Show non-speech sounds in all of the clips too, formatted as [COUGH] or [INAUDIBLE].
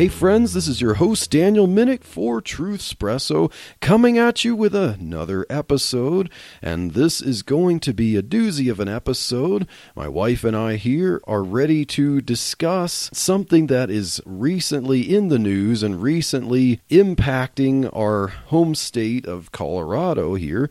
Hey friends, this is your host Daniel Minnick for Truth Espresso, coming at you with another episode, and this is going to be a doozy of an episode. My wife and I here are ready to discuss something that is recently in the news and recently impacting our home state of Colorado here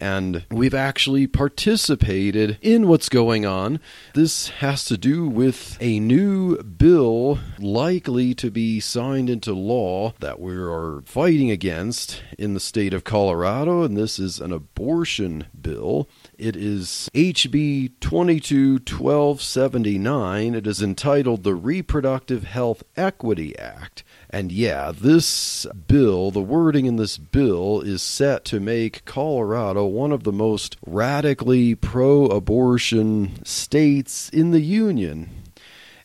and we've actually participated in what's going on. This has to do with a new bill likely to be signed into law that we are fighting against in the state of Colorado, and this is an abortion bill. It is HB 221279. It is entitled the Reproductive Health Equity Act. And yeah, this bill, the wording in this bill is set to make Colorado one of the most radically pro abortion states in the Union.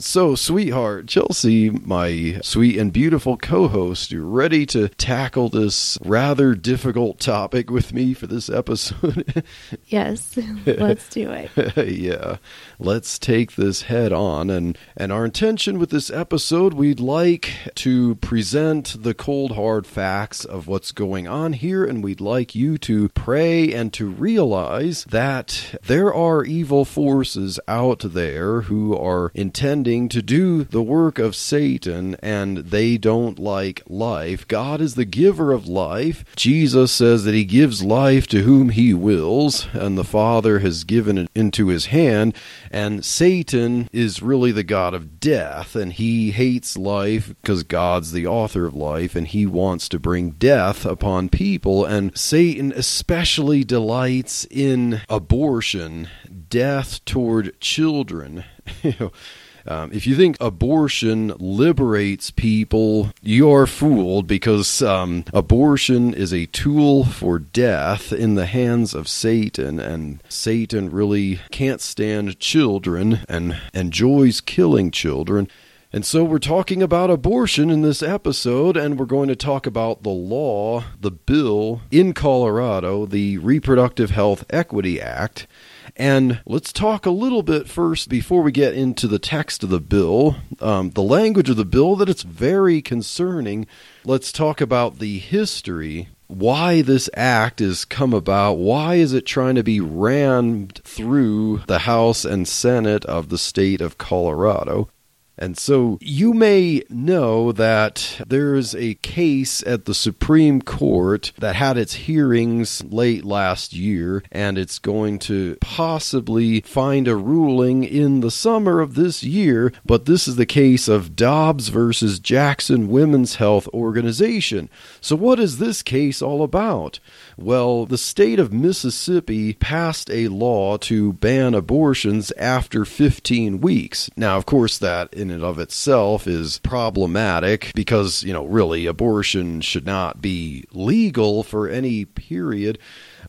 So, sweetheart, Chelsea, my sweet and beautiful co host, you ready to tackle this rather difficult topic with me for this episode? [LAUGHS] yes, let's do it. [LAUGHS] yeah, let's take this head on. And, and our intention with this episode, we'd like to present the cold, hard facts of what's going on here, and we'd like you to pray and to realize that there are evil forces out there who are intending to do the work of Satan and they don't like life. God is the giver of life. Jesus says that he gives life to whom he wills, and the Father has given it into his hand. And Satan is really the God of death, and he hates life because God's the author of life, and he wants to bring death upon people. And Satan especially delights in abortion, death toward children. [LAUGHS] Um, if you think abortion liberates people, you're fooled because um, abortion is a tool for death in the hands of Satan, and Satan really can't stand children and enjoys killing children. And so we're talking about abortion in this episode, and we're going to talk about the law, the bill in Colorado, the Reproductive Health Equity Act. And let's talk a little bit first before we get into the text of the bill, um, the language of the bill, that it's very concerning. Let's talk about the history. Why this act has come about? Why is it trying to be rammed through the House and Senate of the state of Colorado? And so you may know that there's a case at the Supreme Court that had its hearings late last year, and it's going to possibly find a ruling in the summer of this year. But this is the case of Dobbs versus Jackson Women's Health Organization. So, what is this case all about? Well, the state of Mississippi passed a law to ban abortions after 15 weeks. Now, of course, that in and of itself is problematic because, you know, really abortion should not be legal for any period.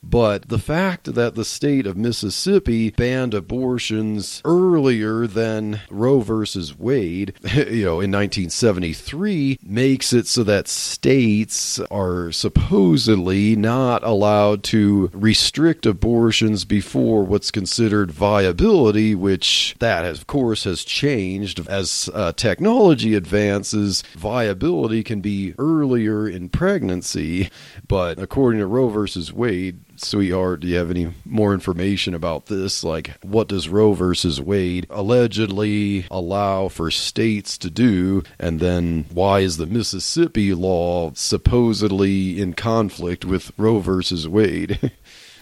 But the fact that the state of Mississippi banned abortions earlier than Roe versus Wade, [LAUGHS] you know, in 1973, makes it so that states are supposedly not allowed to restrict abortions before what's considered viability, which that, of course, has changed as uh, technology advances. Viability can be earlier in pregnancy, but according to Roe versus Wade, sweetheart, do you have any more information about this? Like, what does Roe versus Wade allegedly allow for states to do? And then why is the Mississippi law supposedly in conflict with Roe versus Wade? [LAUGHS]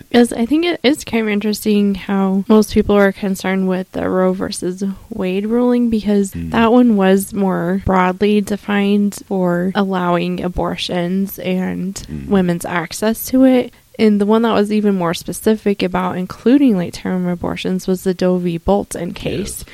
Because I think it is kind of interesting how most people are concerned with the Roe versus Wade ruling because mm. that one was more broadly defined for allowing abortions and mm. women's access to it. And the one that was even more specific about including late term abortions was the Doe v. Bolton case.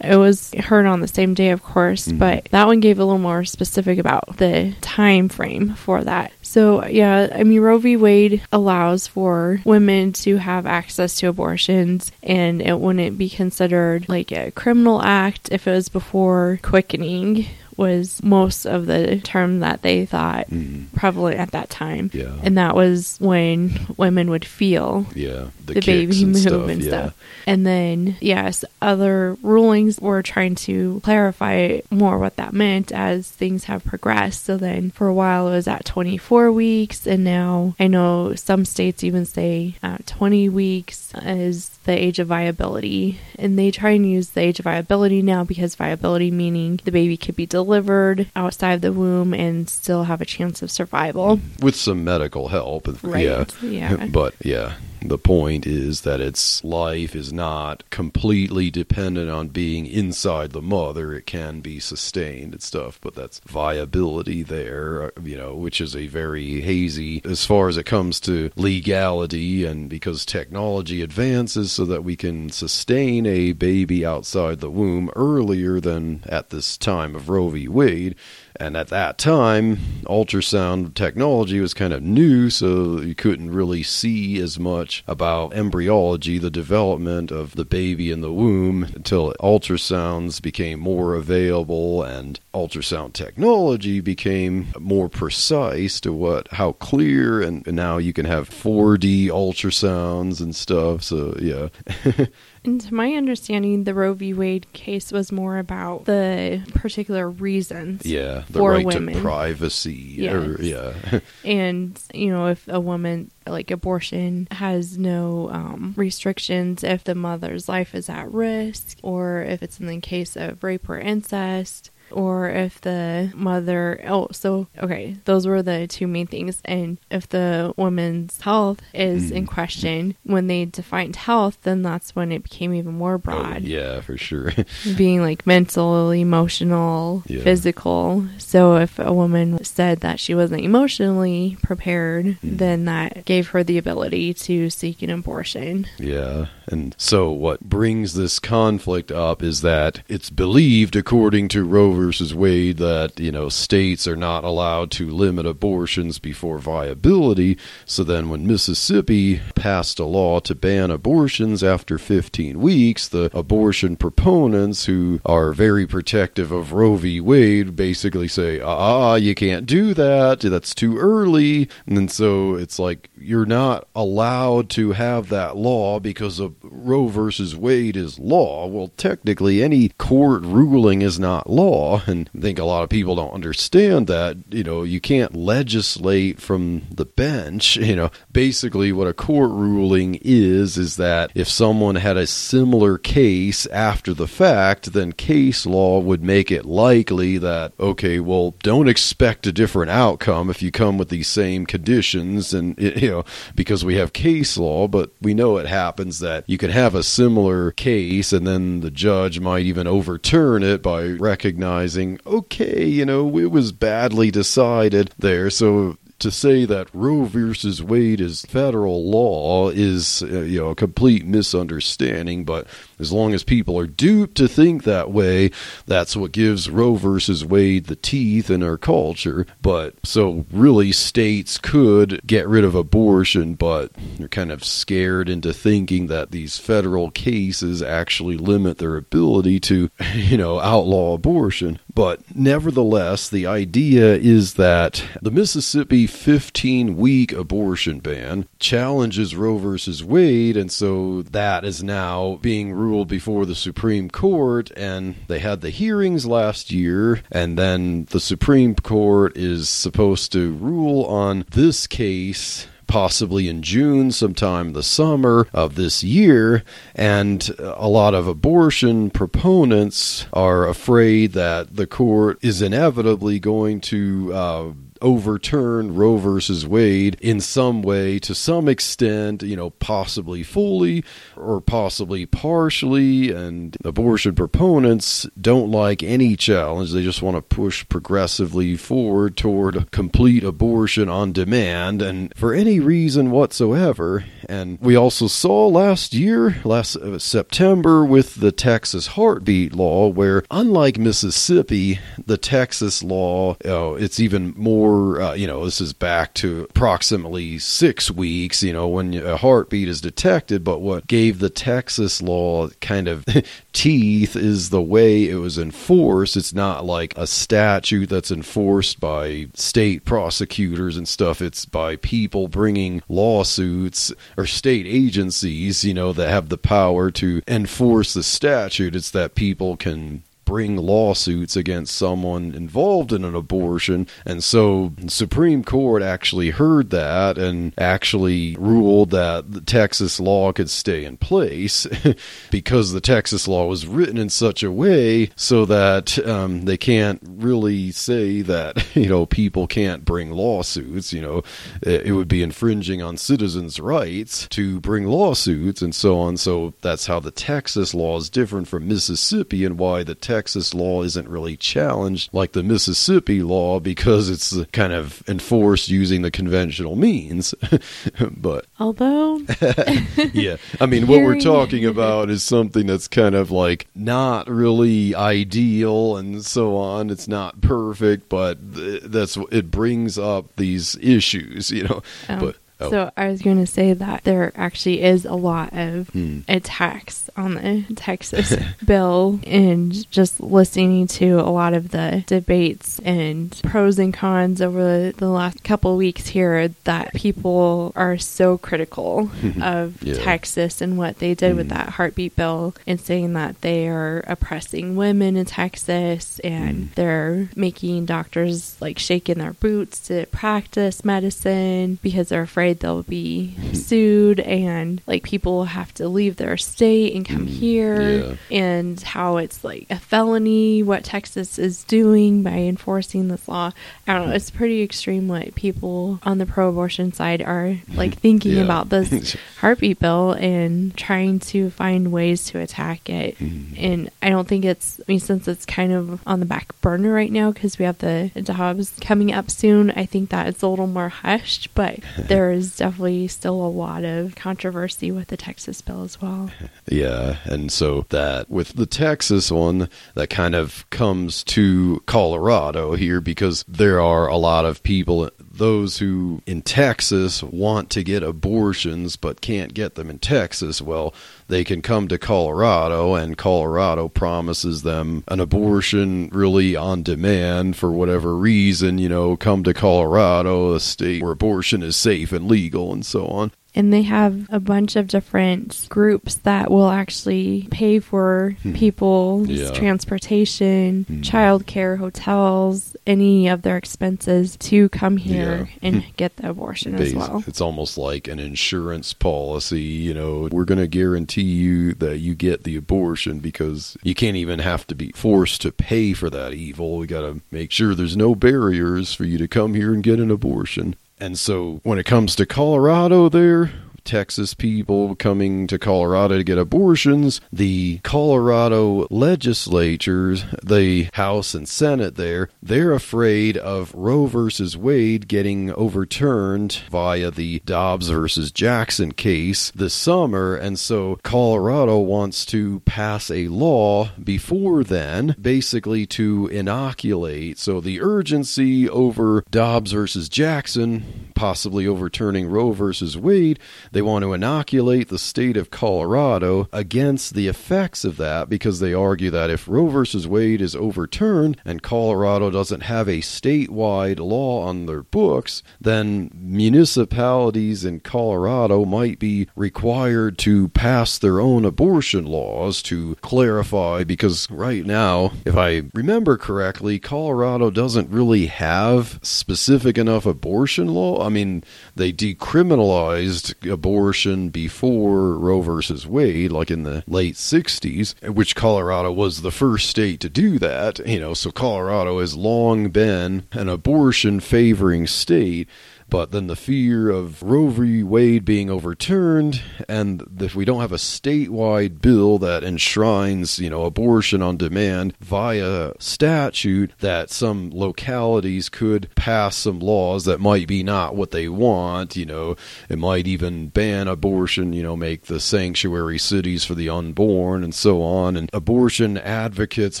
It was heard on the same day, of course, Mhm. but that one gave a little more specific about the time frame for that. So, yeah, I mean, Roe v. Wade allows for women to have access to abortions, and it wouldn't be considered like a criminal act if it was before quickening was most of the term that they thought Mhm. prevalent at that time. Yeah. And that was when women would feel Yeah, the, the, baby and move stuff, and yeah. stuff. And then, yes, other rulings were trying to clarify more what that meant as things have progressed. So then for a while it was at 24 weeks, and now I know some states even say uh, 20 weeks is the age of viability. And they try and use the age of viability now because viability meaning the baby could be delivered outside of the womb and still have a chance of survival. with some medical help. Right, Yeah. yeah. But yeah, the point is that its life is not completely dependent on being inside the mother. It can be sustained and stuff, but that's viability there, uh, you know, which is a very hazy as far as it comes to legality and because technology advances so that we can sustain a baby outside the womb earlier than at this time of Roe v. Wade. And at that time, ultrasound technology was kind of new, so you couldn't really see as much about embryology, the development of the baby in the womb, until ultrasounds became more available and ultrasound technology became more precise to what how clear and, and now you can have 4D ultrasounds and stuff. So yeah, [LAUGHS] And to my understanding, the Roe v. Wade case was more about the particular reasons. yeah, the For right women. to privacy. Or, yeah, [LAUGHS] And, you know, if a woman, like abortion, has no um, restrictions, if the mother's life is at risk, or if it's in the case of rape or incest. Or if the mother, oh, so okay, those were the two main things. And if the woman's health is in Mhm. question, when they defined health, then that's when it became even more Oh, broad. yeah, for sure. [LAUGHS] being like mental, emotional, Yeah. physical. So if a woman said that she wasn't emotionally prepared, Mm-hmm. then that gave her the ability to seek an abortion. Yeah. And so what brings this conflict up is that it's believed, according to Roe versus Wade, that, you know, states are not allowed to limit abortions before viability. So then when Mississippi passed a law to ban abortions after 15 weeks, the abortion proponents who are very protective of Roe v. Wade basically say, ah, you can't do that. That's too early. And so it's like you're not allowed to have that law because of Roe versus Wade is law. Well, technically, any court ruling is not law. And I think a lot of people don't understand that. You know, you can't legislate from the bench. You know, basically, what a court ruling is, is that if someone had a similar case after the fact, then case law would make it likely that, okay, well, don't expect a different outcome if you come with these same conditions. And, you know, because we have case law, but we know it happens that you can have a similar case and then the judge might even overturn it by recognizing, okay, you know, it was badly decided there. So to say that Roe versus Wade is federal law is, uh, you know, a complete misunderstanding. But as long as people are duped to think that way, that's what gives Roe versus Wade the teeth in our culture. But so really, states could get rid of abortion, but they're kind of scared into thinking that these federal cases actually limit their ability to, [LAUGHS] you know, outlaw abortion. But nevertheless, the idea is that the Mississippi 15 week abortion ban challenges Roe versus Wade, and so that is now being ruled before the Supreme Court. And they had the hearings last year, and then the Supreme Court is supposed to rule on this case possibly in June, sometime the summer of this year. And a lot of abortion proponents are afraid that the court is inevitably going to uh, overturn Roe versus Wade in some way, to some extent, you know, possibly fully or possibly partially. And abortion proponents don't like any challenge. They just want to push progressively forward toward complete abortion on demand and for any reason whatsoever. And we also saw last year, last uh, September, with the Texas heartbeat law, where unlike Mississippi, the Texas law, oh, it's even more, uh, you know, this is back to approximately six weeks, you know, when a heartbeat is detected. But what gave the Texas law kind of [LAUGHS] teeth is the way it was enforced. It's not like a statute that's enforced by state prosecutors and stuff. It's by people bringing lawsuits or state agencies, you know, that have the power to enforce the statute. It's that people can bring lawsuits against someone involved in an abortion. And so the Supreme Court actually heard that and actually ruled that the Texas law could stay in place [LAUGHS] because the Texas law was written in such a way so that um, they can't really say that, [LAUGHS] you know, people can't bring lawsuits. You know, it, it would be infringing on citizens' rights to bring lawsuits and so on. So that's how the Texas law is different from Mississippi and why the Texas Texas law isn't really challenged like the Mississippi law because it's kind of enforced using the conventional means. [LAUGHS] but although, [LAUGHS] yeah, I mean, what we're talking about is something that's kind of like not really ideal and so on. It's not perfect, but that's it brings up these issues, you know. Oh. But Oh. So I was going to say that there actually is a lot of hmm. attacks on the [LAUGHS] Texas [LAUGHS] bill and just listening to a lot of the debates and pros and cons over the last couple weeks here that people are so critical [LAUGHS] of yeah. Texas and what they did with hmm. that heartbeat bill and saying that they are oppressing women in Texas and hmm. they're making doctors like shaking their boots to practice medicine because they're afraid afraid they'll be sued and like people have to leave their state and come mm, here yeah. and how it's like a felony what Texas is doing by enforcing this law. I don't know, it's pretty extreme what people on the pro abortion side are [LAUGHS] like thinking yeah. about this [LAUGHS] heartbeat bill and trying to find ways to attack it. Mm. And I don't think it's I mean since it's kind of on the back burner right now because we have the Dobbs coming up soon, I think that it's a little more hushed, but [LAUGHS] there is definitely still a lot of controversy with the Texas bill as well. Yeah, and so that with the Texas one, that kind of comes to Colorado here because there are a lot of people those who in Texas want to get abortions but can't get them in Texas, well, they can come to Colorado, and Colorado promises them an abortion really on demand for whatever reason. You know, come to Colorado, a state where abortion is safe and legal, and so on and they have a bunch of different groups that will actually pay for hmm. people's yeah. transportation, hmm. childcare, hotels, any of their expenses to come here yeah. and hmm. get the abortion as well. It's almost like an insurance policy. You know, we're going to guarantee you that you get the abortion because you can't even have to be forced to pay for that evil. We got to make sure there's no barriers for you to come here and get an abortion. And so when it comes to Colorado, there, Texas people coming to Colorado to get abortions, the Colorado legislatures, the House and Senate there, they're afraid of Roe versus Wade getting overturned via the Dobbs versus Jackson case this summer. And so Colorado wants to pass a law before then, basically to inoculate. So the urgency over Dobbs versus Jackson, possibly overturning Roe versus Wade, they want to inoculate the state of Colorado against the effects of that because they argue that if Roe versus Wade is overturned and Colorado doesn't have a statewide law on their books, then municipalities in Colorado might be required to pass their own abortion laws to clarify because right now, if I remember correctly, Colorado doesn't really have specific enough abortion law. I mean, they decriminalized abortion abortion before Roe versus Wade, like in the late 60s, which Colorado was the first state to do that. You know, so Colorado has long been an abortion favoring state. But then the fear of Roe v. Wade being overturned, and if we don't have a statewide bill that enshrines, you know, abortion on demand via statute, that some localities could pass some laws that might be not what they want. You know, it might even ban abortion. You know, make the sanctuary cities for the unborn and so on. And abortion advocates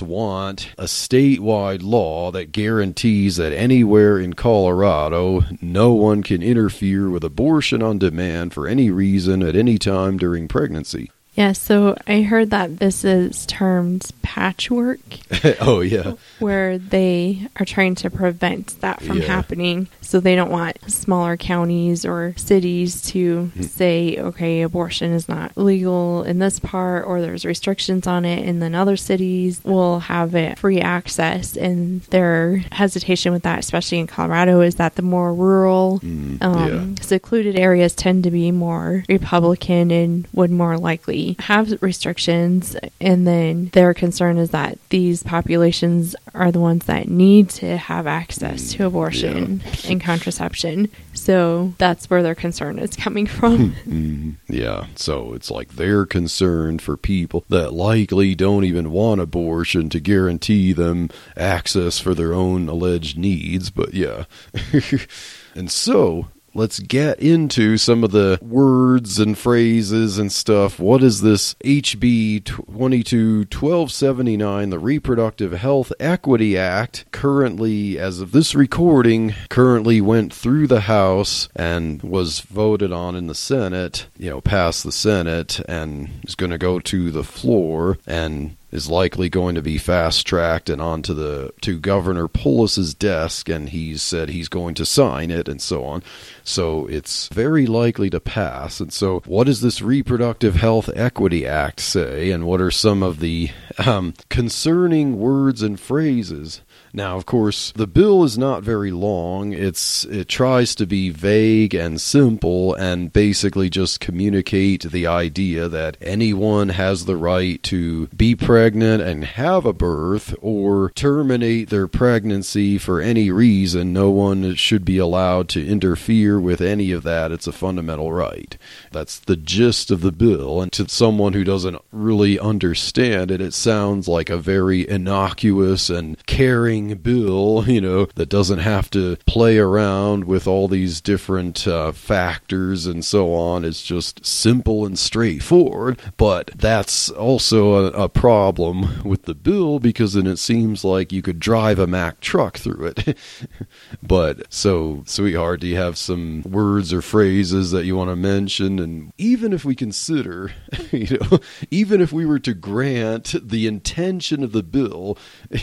want a statewide law that guarantees that anywhere in Colorado, no one can interfere with abortion on demand for any reason at any time during pregnancy. Yeah, so I heard that this is termed patchwork. [LAUGHS] oh, yeah. Where they are trying to prevent that from Yeah. happening. So they don't want smaller counties or cities to Hmm. say, okay, abortion is not legal in this part or there's restrictions on it. And then other cities will have it free access. And their hesitation with that, especially in Colorado, is that the more rural, Mm, um, secluded areas tend to be more Republican and would more likely have restrictions. And then their concern is that these populations are the ones that need to have access to abortion and contraception. So that's where their concern is coming from. [LAUGHS] Mm, yeah, so it's like they're concerned for people that likely don't even want abortion to guarantee them access for their own alleged needs, but yeah. [LAUGHS] and so let's get into some of the words and phrases and stuff. What is this HB 22 1279, the Reproductive Health Equity Act, currently, as of this recording, currently went through the House and was voted on in the Senate, you know, passed the Senate and is going to go to the floor and is likely going to be fast tracked and onto the to Governor Polis's desk and he's said he's going to sign it and so on. So it's very likely to pass. And so what does this Reproductive Health Equity Act say and what are some of the um, concerning words and phrases? Now, of course, the bill is not very long. It's it tries to be vague and simple and basically just communicate the idea that anyone has the right to be pregnant and have a birth or terminate their pregnancy for any reason. No one should be allowed to interfere with any of that. It's a fundamental right. That's the gist of the bill. And to someone who doesn't really understand it, it sounds like a very innocuous and caring bill, [LAUGHS] you know, that doesn't have to play around with all these different uh, factors and so on. It's just simple and straightforward. But that's also a, a problem with the bill because then it seems like you could drive a Mack truck through it. [LAUGHS] but so, sweetheart, do you have some words or phrases that you want to mention? And even if we consider, [LAUGHS] you know, even if we were to grant the intention of the bill,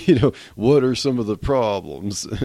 you know, what are some of the problems? [LAUGHS]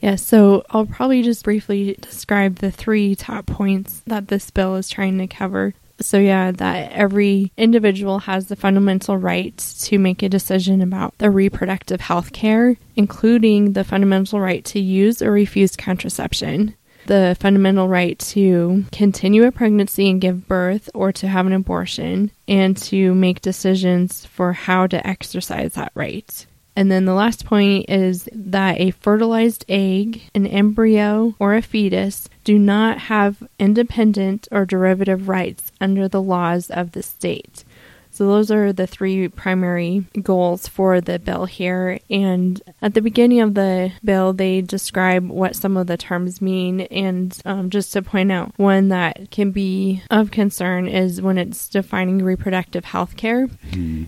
Yeah, so I'll probably just briefly describe the three top points that this bill is trying to cover. So, yeah, that every individual has the fundamental right to make a decision about their reproductive health care, including the fundamental right to use or refuse contraception, the fundamental right to continue a pregnancy and give birth or to have an abortion, and to make decisions for how to exercise that right. And then the last point is that a fertilized egg, an embryo, or a fetus do not have independent or derivative rights under the laws of the state. So, those are the three primary goals for the bill here. And at the beginning of the bill, they describe what some of the terms mean. And um, just to point out, one that can be of concern is when it's defining reproductive health care.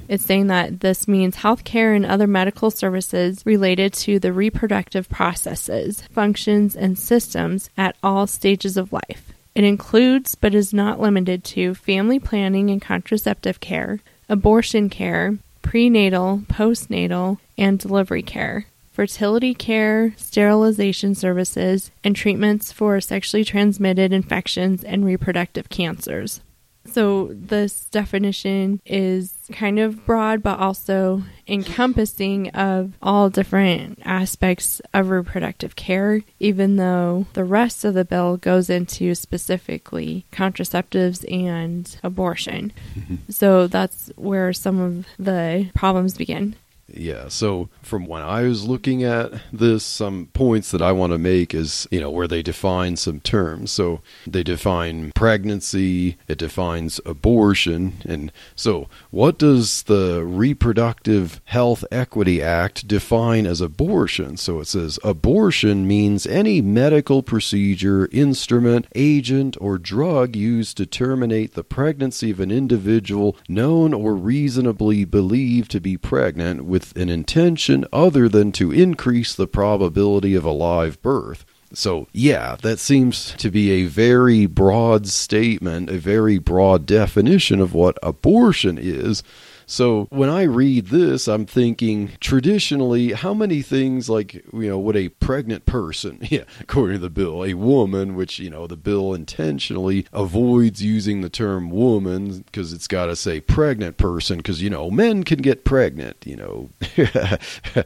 It's saying that this means health care and other medical services related to the reproductive processes, functions, and systems at all stages of life. It includes, but is not limited to, family planning and contraceptive care, abortion care, prenatal, postnatal, and delivery care, fertility care, sterilization services, and treatments for sexually transmitted infections and reproductive cancers. So, this definition is kind of broad, but also encompassing of all different aspects of reproductive care, even though the rest of the bill goes into specifically contraceptives and abortion. Mm-hmm. so, that's where some of the problems begin. Yeah. So from when I was looking at this, some points that I want to make is, you know, where they define some terms. So they define pregnancy, it defines abortion. And so what does the Reproductive Health Equity Act define as abortion? So it says abortion means any medical procedure, instrument, agent, or drug used to terminate the pregnancy of an individual known or reasonably believed to be pregnant with an intention other than to increase the probability of a live birth. So, yeah, that seems to be a very broad statement, a very broad definition of what abortion is. So when I read this, I'm thinking traditionally, how many things like, you know, would a pregnant person, [LAUGHS] yeah, according to the bill, a woman, which, you know, the bill intentionally avoids using the term woman because it's got to say pregnant person because, you know, men can get pregnant, you know. [LAUGHS]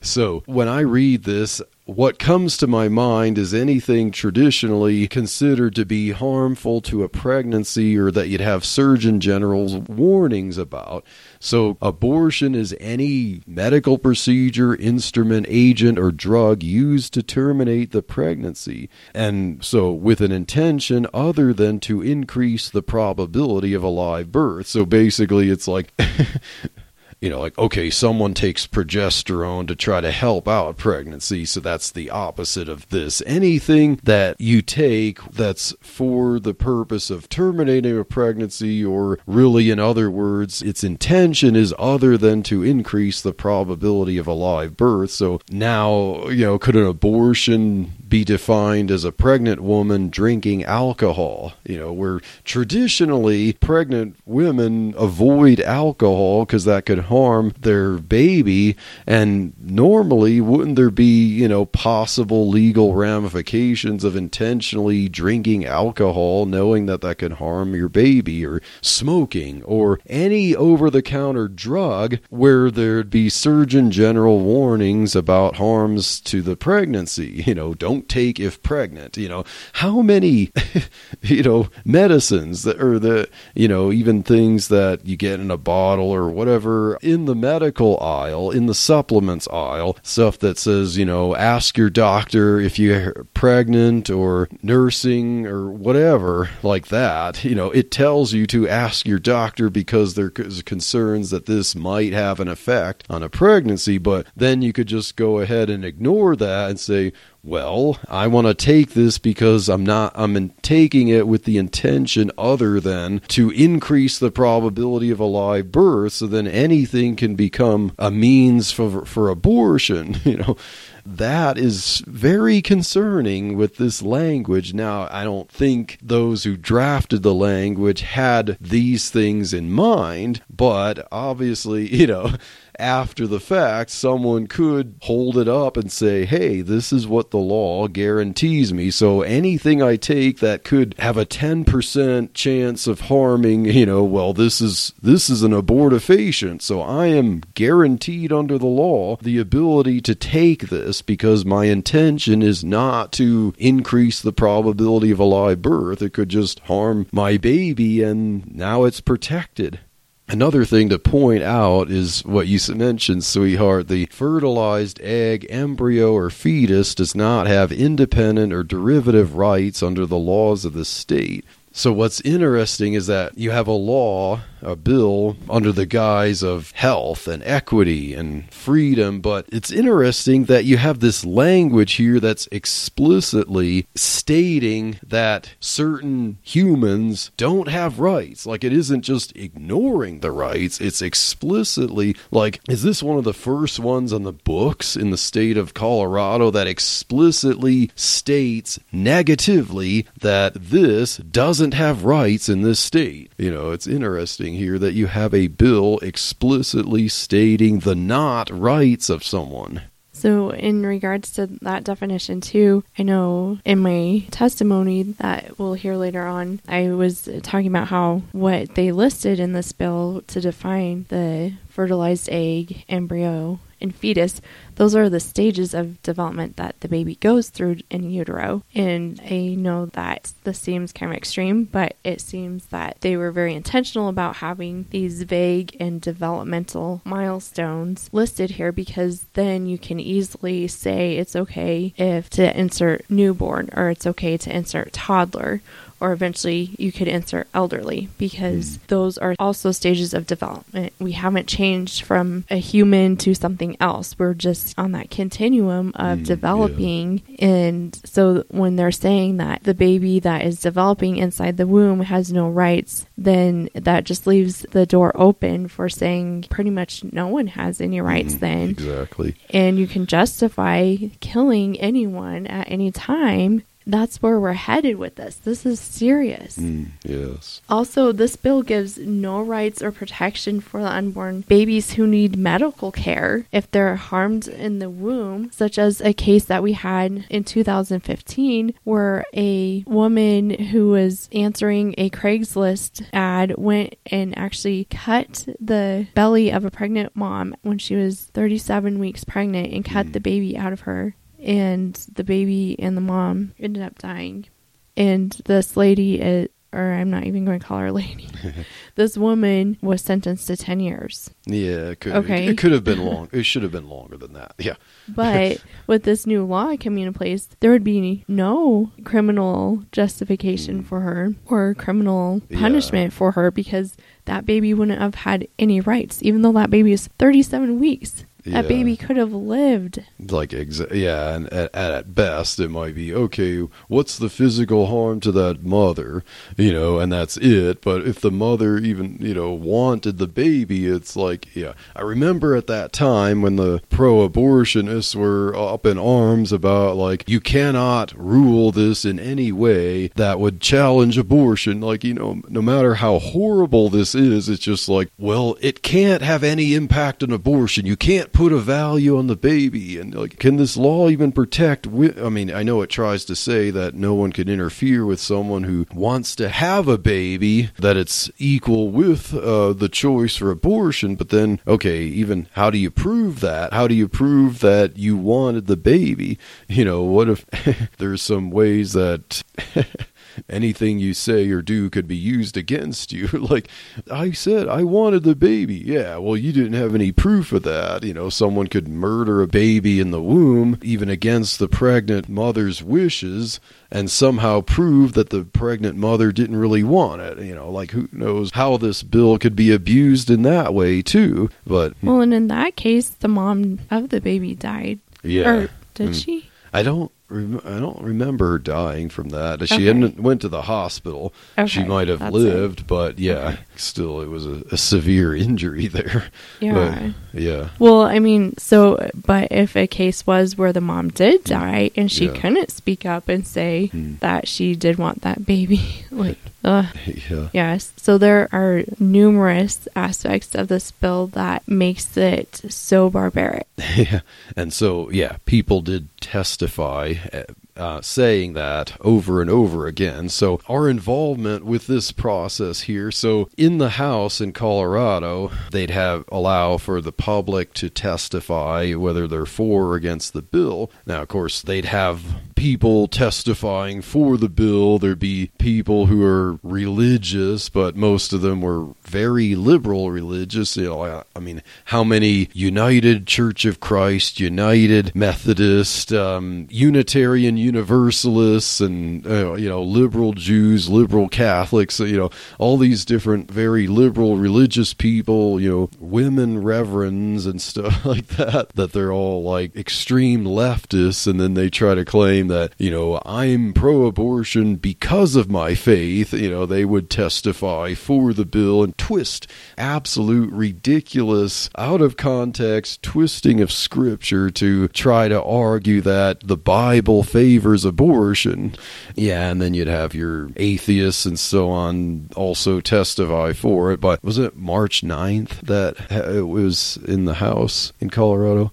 so when I read this, what comes to my mind is anything traditionally considered to be harmful to a pregnancy or that you'd have Surgeon General's warnings about. So, abortion is any medical procedure, instrument, agent, or drug used to terminate the pregnancy. And so, with an intention other than to increase the probability of a live birth. So, basically, it's like. [LAUGHS] you know, like, okay, someone takes progesterone to try to help out pregnancy. So that's the opposite of this. Anything that you take that's for the purpose of terminating a pregnancy, or really, in other words, its intention is other than to increase the probability of a live birth. So now, you know, could an abortion be defined as a pregnant woman drinking alcohol. You know, where traditionally pregnant women avoid alcohol because that could harm their baby. And normally, wouldn't there be, you know, possible legal ramifications of intentionally drinking alcohol knowing that that could harm your baby or smoking or any over the counter drug where there'd be Surgeon General warnings about harms to the pregnancy? You know, don't don't take if pregnant. You know, how many, [LAUGHS] you know, medicines that or the, you know, even things that you get in a bottle or whatever in the medical aisle, in the supplements aisle, stuff that says, you know, ask your doctor if you're pregnant or nursing or whatever like that. You know, it tells you to ask your doctor because there's concerns that this might have an effect on a pregnancy, but then you could just go ahead and ignore that and say, well, I want to take this because I'm not I'm taking it with the intention other than to increase the probability of a live birth so then anything can become a means for for abortion, [LAUGHS] you know. That is very concerning with this language. Now, I don't think those who drafted the language had these things in mind, but obviously, [LAUGHS] you know, after the fact, someone could hold it up and say, hey, this is what the law guarantees me. So anything I take that could have a 10% chance of harming, you know, well, this is this is an abortifacient. So I am guaranteed under the law the ability to take this because my intention is not to increase the probability of a live birth. It could just harm my baby and now it's protected. Another thing to point out is what you mentioned, sweetheart. The fertilized egg, embryo, or fetus does not have independent or derivative rights under the laws of the state. So, what's interesting is that you have a law a bill under the guise of health and equity and freedom. But it's interesting that you have this language here that's explicitly stating that certain humans don't have rights. Like it isn't just ignoring the rights, it's explicitly like, is this one of the first ones on the books in the state of Colorado that explicitly states negatively that this doesn't have rights in this state? You know, it's interesting here that you have a bill explicitly stating the not rights of someone. So, in regards to that definition, too, I know in my testimony that we'll hear later on, I was talking about how what they listed in this bill to define the fertilized egg, embryo, and fetus, those are the stages of development that the baby goes through in utero. And I know that this seems kind of extreme, but it seems that they were very intentional about having these vague and developmental milestones listed here because then you can easily say it's okay if to insert newborn or it's okay to insert toddler or eventually you could insert elderly because those are also stages of development. We haven't changed from a human to something else. We're just on that continuum of Mm, developing. And so when they're saying that the baby that is developing inside the womb has no rights, then that just leaves the door open for saying pretty much no one has any rights then Exactly. and you can justify killing anyone at any time, that's where we're headed with this. This is serious. Mm, yes. Also, this bill gives no rights or protection for the unborn babies who need medical care if they're harmed in the womb, such as a case that we had in 2015 where a woman who was answering a Craigslist ad went and actually cut the belly of a pregnant mom when she was 37 weeks pregnant and cut the baby out of her. And the baby and the mom ended up dying and this lady is, or I'm not even going to call her lady. [LAUGHS] this woman was sentenced to 10 years. Yeah, it could, Okay. it, could have been long. It should have been longer than that. Yeah. [LAUGHS] But with this new law coming in place, there would be no criminal justification mm. for her or criminal Yeah. punishment for her because that baby wouldn't have had any rights, even though that baby is 37 weeks. Yeah. That baby could have lived. Like, exa- yeah, and at, at best, it might be okay. What's the physical harm to that mother? You know, and that's it. But if the mother even, you know, wanted the baby, it's like, yeah. I remember at that time when the pro abortionists were up in arms about, like, you cannot rule this in any way that would challenge abortion. Like, you know, no matter how horrible this is, it's just like, well, it can't have any impact on abortion. You can't put a value on the baby. And, like, can this law even protect? Wi- I mean, I know it tries to say that no one can interfere with someone who wants to have a baby, that it's equal with uh, the choice for abortion. But then, okay, even how do you prove that? How do you prove that you wanted the baby? You know, what if [LAUGHS] there's some ways that. [LAUGHS] anything you say or do could be used against you. [LAUGHS] like I said, I wanted the baby. Yeah, well, you didn't have any proof of that. You know, someone could murder a baby in the womb, even against the pregnant mother's wishes, and somehow prove that the pregnant mother didn't really want it. You know, like who knows how this bill could be abused in that way, too. But Well, and in that case, the mom of the baby died. yeah. Or did Mm. she? I don't. Rem- I don't remember her dying from that. She Okay. hadn't went to the hospital. She might have lived, but yeah, Okay. still, it was a, a severe [LAUGHS] injury there. Yeah. But, yeah. Well, I mean, so, but if a case was where the mom did die and she Yeah. couldn't speak up and say Hmm. that she did want that baby, [LAUGHS] like, ugh. Yeah. Yes. So there are numerous aspects of this bill that makes it so barbaric. [LAUGHS] yeah. And so, yeah, people did testify uh, uh, saying that over and over again. So, our involvement with this process here. So, in the House in Colorado, they'd have allow for the public to testify whether they're for or against the bill. Now, of course, they'd have people testifying for the bill. There'd be people who are religious, but most of them were very liberal religious. You know, I, I mean, how many United Church of Christ, United Methodist, um, Unitarian Universalists, and uh, you know, liberal Jews, liberal Catholics. You know, all these different very liberal religious people. You know, women reverends and stuff [LAUGHS] like that. That they're all like extreme leftists, and then they try to claim that you know I'm pro-abortion because of my faith. You know, they would testify for the bill and twist absolute ridiculous, out of context twisting of scripture to try to argue that the Bible favors abortion. Yeah, and then you'd have your atheists and so on also testify for it. But was it March 9th that uh, it was in the House in Colorado?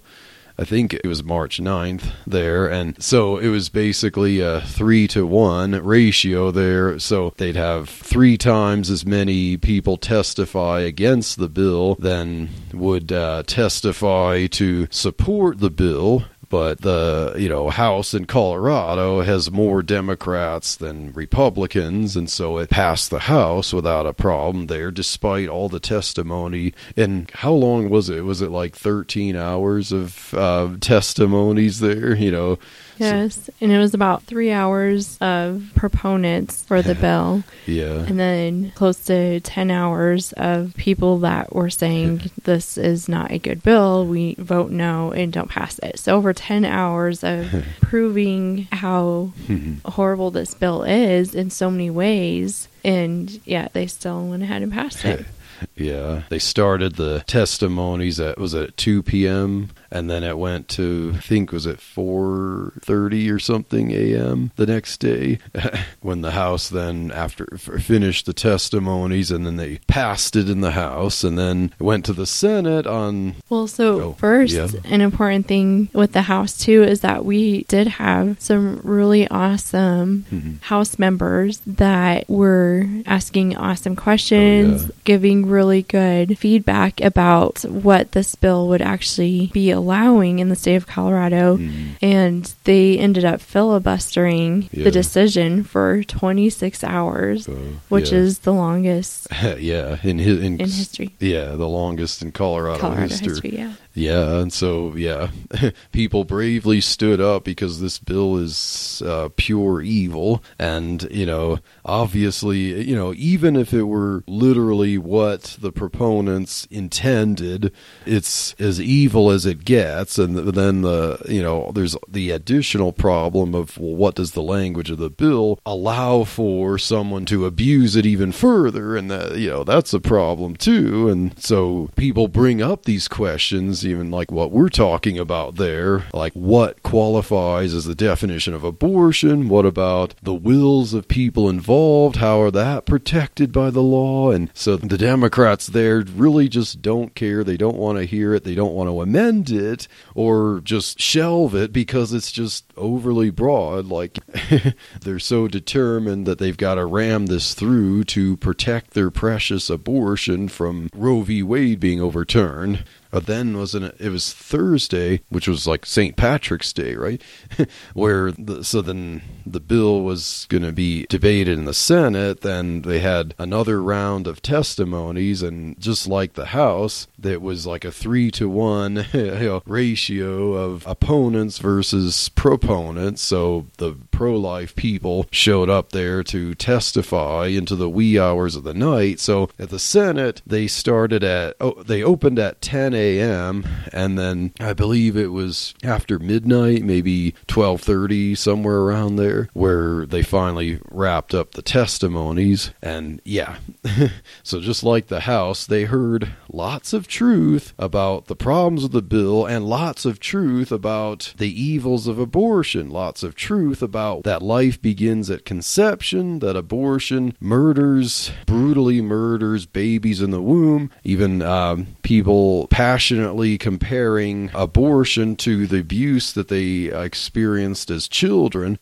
I think it was March 9th there. And so it was basically a three to one ratio there. So they'd have three times as many people testify against the bill than would uh, testify to support the bill but the you know House in Colorado has more Democrats than Republicans, and so it passed the House without a problem there, despite all the testimony. And how long was it? Was it like 13 hours of uh, testimonies there? You know, Yes, and it was about three hours of proponents for the bill, yeah, and then close to 10 hours of people that were saying this is not a good bill. We vote no and don't pass it. So, over 10 hours of [LAUGHS] proving how [LAUGHS] horrible this bill is in so many ways. And yeah, they still went ahead and passed it. [LAUGHS] Yeah, they started the testimonies at was it at 2 p.m. and then it went to I think was it 4:30 or something a.m. the next day [LAUGHS] when the House then after finished the testimonies and then they passed it in the House and then it went to the Senate on Well, so Oh, first, yeah. an important thing with the house too is that we did have some really awesome Mm-hmm. house members that were asking awesome questions, Oh, yeah. giving really good feedback about what this bill would actually be allowing in the state of Colorado. Mm-hmm. And they ended up filibustering. Yeah. the decision for 26 hours, which yeah. is the longest [LAUGHS] yeah in his in, in history. Yeah, the longest in Colorado, Colorado history. history, yeah. Yeah, and so yeah, [LAUGHS] people bravely stood up because this bill is uh, pure evil, and you know, obviously, you know, even if it were literally what the proponents intended, it's as evil as it gets. And then the you know, there's the additional problem of well, what does the language of the bill allow for someone to abuse it even further, and that you know that's a problem too. And so people bring up these questions, even like what we're talking about there, like what qualifies as the definition of abortion? What about the wills of people involved? How are that protected by the law? And so the Democrats there really just don't care. They don't want to hear it. They don't want to amend it or just shelve it because it's just overly broad. Like [LAUGHS] they're so determined that they've got to ram this through to protect their precious abortion from Roe v. Wade being overturned. But then wasn't it? It was Thursday, which was like St. Patrick's Day, right? [LAUGHS] Where the, so then the bill was going to be debated in the Senate. Then they had another round of testimonies, and just like the House, that was like a three to one [LAUGHS] you know, ratio of opponents versus proponents. So the pro-life people showed up there to testify into the wee hours of the night. So at the Senate, they started at oh, they opened at 10 a.m. and then I believe it was after midnight, maybe 12:30 somewhere around there, where they finally wrapped up the testimonies. And yeah, [LAUGHS] so just like the House, they heard lots of truth about the problems of the bill and lots of truth about the evils of abortion, lots of truth about that life begins at conception, that abortion murders, brutally murders babies in the womb, even um, people passionately comparing abortion to the abuse that they experienced as children.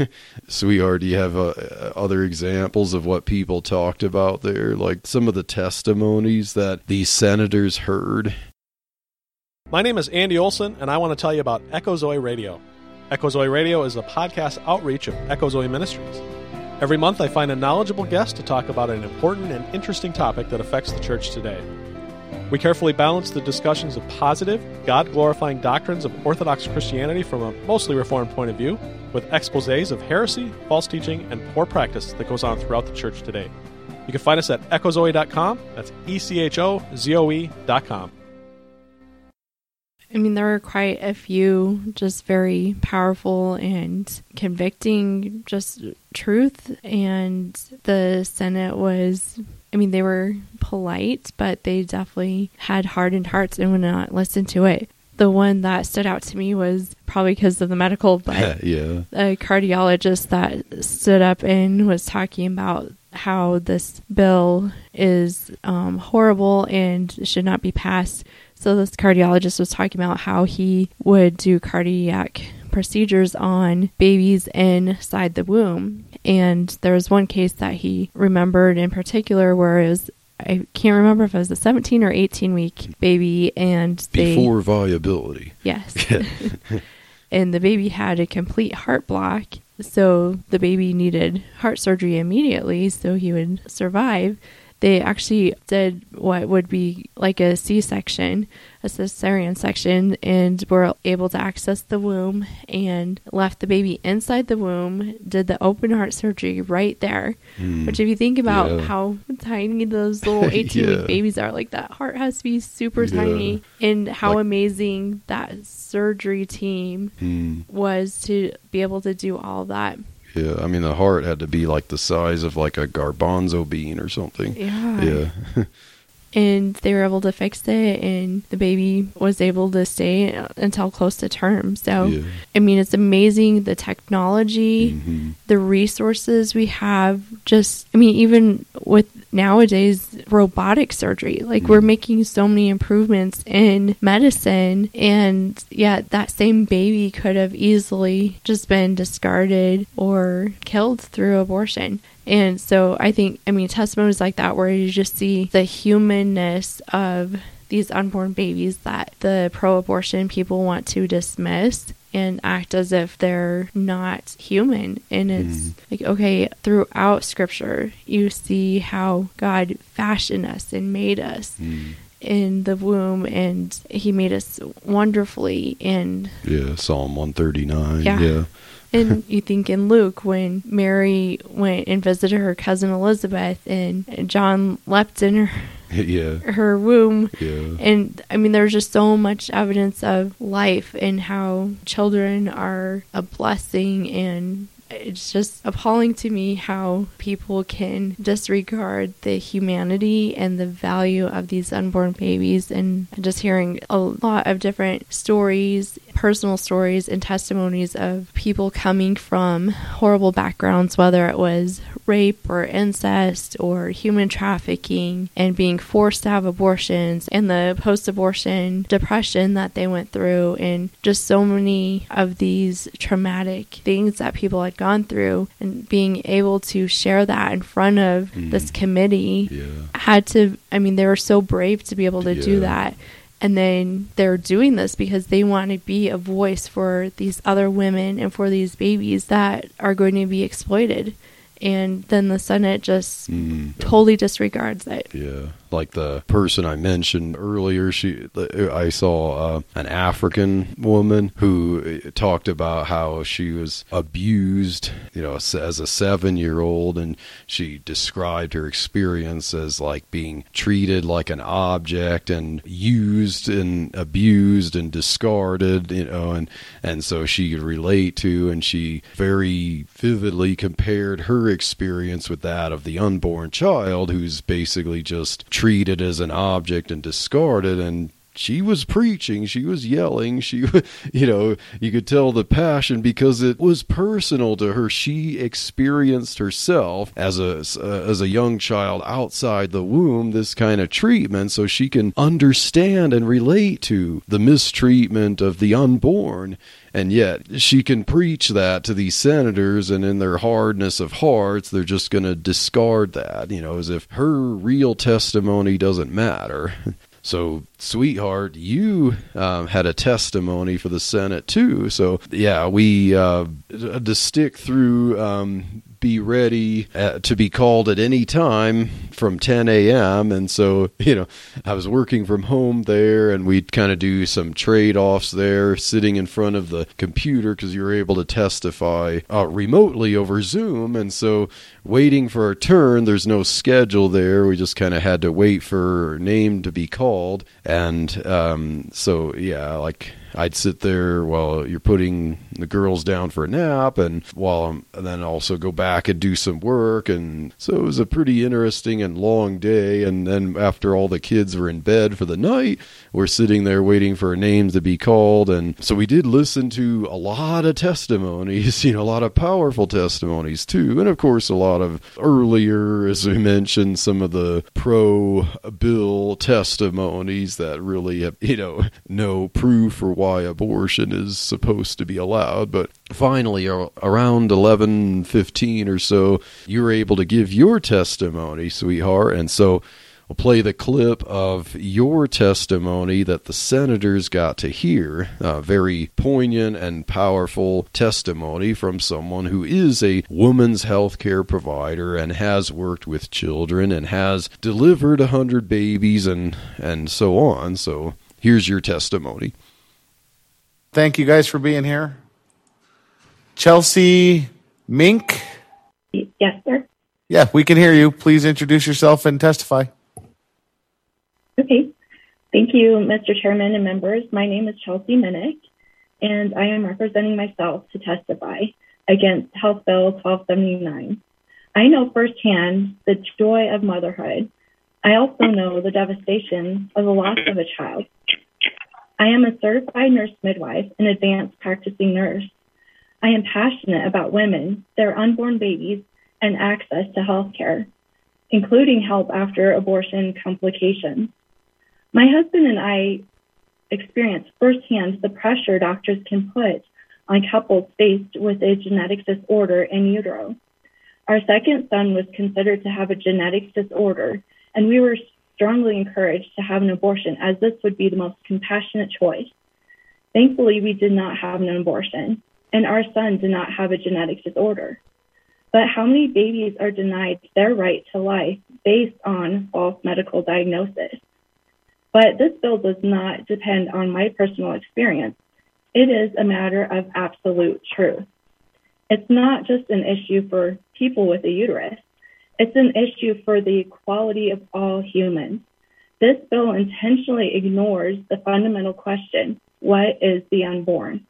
[LAUGHS] so we already have uh, other examples of what people talked about there, like some of the testimonies that these senators heard. My name is Andy Olson, and I want to tell you about Echo Zoe Radio. Echo Zoe Radio is a podcast outreach of Echo Zoe Ministries. Every month, I find a knowledgeable guest to talk about an important and interesting topic that affects the church today. We carefully balance the discussions of positive, God glorifying doctrines of Orthodox Christianity from a mostly Reformed point of view with exposes of heresy, false teaching, and poor practice that goes on throughout the church today. You can find us at echozoe.com. That's E C H O Z O E.com. I mean, there were quite a few just very powerful and convicting just truth. And the Senate was, I mean, they were polite, but they definitely had hardened hearts and would not listen to it. The one that stood out to me was probably because of the medical, but [LAUGHS] yeah. a cardiologist that stood up and was talking about how this bill is um, horrible and should not be passed. So this cardiologist was talking about how he would do cardiac procedures on babies inside the womb. And there was one case that he remembered in particular where it was I can't remember if it was a 17 or 18 week baby and they Before viability. Yes. [LAUGHS] [LAUGHS] and the baby had a complete heart block. So the baby needed heart surgery immediately so he would survive. They actually did what would be like a C section, a cesarean section, and were able to access the womb and left the baby inside the womb, did the open heart surgery right there. Which, if you think about. Yeah. how tiny those little [LAUGHS] 18 Yeah. week babies are, like that heart has to be super Yeah. tiny. And how Like- amazing that surgery team Hmm. was to be able to do all that. Yeah, I mean the heart had to be like the size of like a garbanzo bean or something. Yeah. Yeah. [LAUGHS] And they were able to fix it, and the baby was able to stay until close to term. So, Yeah. I mean, it's amazing the technology, Mhm. the resources we have. Just, I mean, even with nowadays robotic surgery, like we're making so many improvements in medicine, and yet that same baby could have easily just been discarded or killed through abortion. And so I think, I mean, testimonies like that where you just see the humanness of these unborn babies that the pro abortion people want to dismiss and act as if they're not human. And it's mm-hmm. like, okay, throughout scripture, you see how God fashioned us and made us mm-hmm. in the womb and he made us wonderfully and Yeah, Psalm 139. Yeah. Yeah. And you think in Luke when Mary went and visited her cousin Elizabeth and John leapt in her, [LAUGHS] Yeah. her womb Yeah. and I mean there's just so much evidence of life and how children are a blessing and it's just appalling to me how people can disregard the humanity and the value of these unborn babies and just hearing a lot of different stories personal stories and testimonies of people coming from horrible backgrounds whether it was rape or incest or human trafficking and being forced to have abortions and the post abortion depression that they went through and just so many of these traumatic things that people had gone through and being able to share that in front of this mm. committee Yeah. had to I mean they were so brave to be able to do that and then they're doing this because they want to be a voice for these other women and for these babies that are going to be exploited. And then the senate just Mm. totally disregards it. Yeah, like the person I mentioned earlier. She, I saw uh, an African woman who talked about how she was abused, you know, as a seven-year-old, and she described her experience as like being treated like an object and used and abused and discarded, you know, and and so she could relate to, and she very vividly compared her experience with that of the unborn child who's basically just treated as an object and discarded and she was preaching she was yelling she [LAUGHS] you know you could tell the passion because it was personal to her she experienced herself as a uh, as a young child outside the womb this kind of treatment so she can understand and relate to the mistreatment of the unborn and yet she can preach that to these senators, and in their hardness of hearts, they're just going to discard that, you know, as if her real testimony doesn't matter. [LAUGHS] So, sweetheart, you um, had a testimony for the Senate too. So, yeah, we uh, to stick through. Um, be ready uh, to be called at any time from 10 a.m. And so, [LAUGHS] you know, I was working from home there, and we'd kind of do some trade offs there, sitting in front of the computer because you were able to testify uh, remotely over Zoom. And so, waiting for our turn, there's no schedule there. We just kind of had to wait for name to be called. And um, so, yeah, like I'd sit there while you're putting the girls down for a nap, and while I'm, and then also go back and do some work, and so it was a pretty interesting and long day. And then after all the kids were in bed for the night, we're sitting there waiting for names to be called, and so we did listen to a lot of testimonies, [LAUGHS] you know, a lot of powerful testimonies too, and of course a lot of earlier, as we mentioned, some of the pro bill testimonies that really have, you know, no proof for why abortion is supposed to be allowed. But finally, around 11:15 or so, you were able to give your testimony, sweetheart, and so We'll play the clip of your testimony that the senators got to hear. A very poignant and powerful testimony from someone who is a woman's health care provider and has worked with children and has delivered a hundred babies and and so on. So here's your testimony. Thank you guys for being here. Chelsea Mink. Yes, sir. Yeah, we can hear you. Please introduce yourself and testify. Okay. Thank you, Mr. Chairman and members. My name is Chelsea Minnick, and I am representing myself to testify against House Bill 1279. I know firsthand the joy of motherhood. I also know the devastation of the loss of a child. I am a certified nurse midwife and advanced practicing nurse. I am passionate about women, their unborn babies, and access to health care, including help after abortion complications. My husband and I experienced firsthand the pressure doctors can put on couples faced with a genetic disorder in utero. Our second son was considered to have a genetic disorder, and we were strongly encouraged to have an abortion as this would be the most compassionate choice. Thankfully, we did not have an abortion, and our son did not have a genetic disorder. But how many babies are denied their right to life based on false medical diagnosis? But this bill does not depend on my personal experience. It is a matter of absolute truth. It's not just an issue for people with a uterus. It's an issue for the equality of all humans. This bill intentionally ignores the fundamental question, what is the unborn?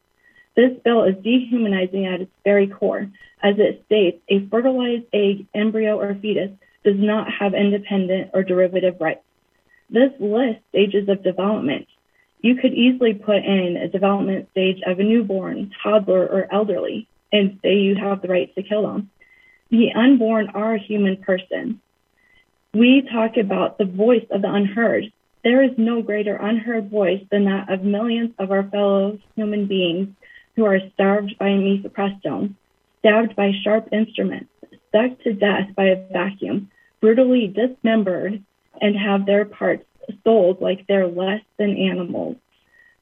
This bill is dehumanizing at its very core, as it states a fertilized egg, embryo, or fetus does not have independent or derivative rights. This lists stages of development. You could easily put in a development stage of a newborn, toddler, or elderly and say you have the right to kill them. The unborn are a human person. We talk about the voice of the unheard. There is no greater unheard voice than that of millions of our fellow human beings who are starved by misoprostol, stabbed by sharp instruments, stuck to death by a vacuum, brutally dismembered, and have their parts sold like they're less than animals.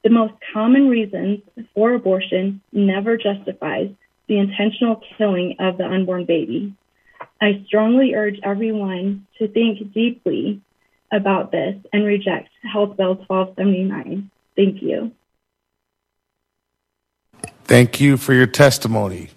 The most common reasons for abortion never justifies the intentional killing of the unborn baby. I strongly urge everyone to think deeply about this and reject House Bill 1279. Thank you. Thank you for your testimony.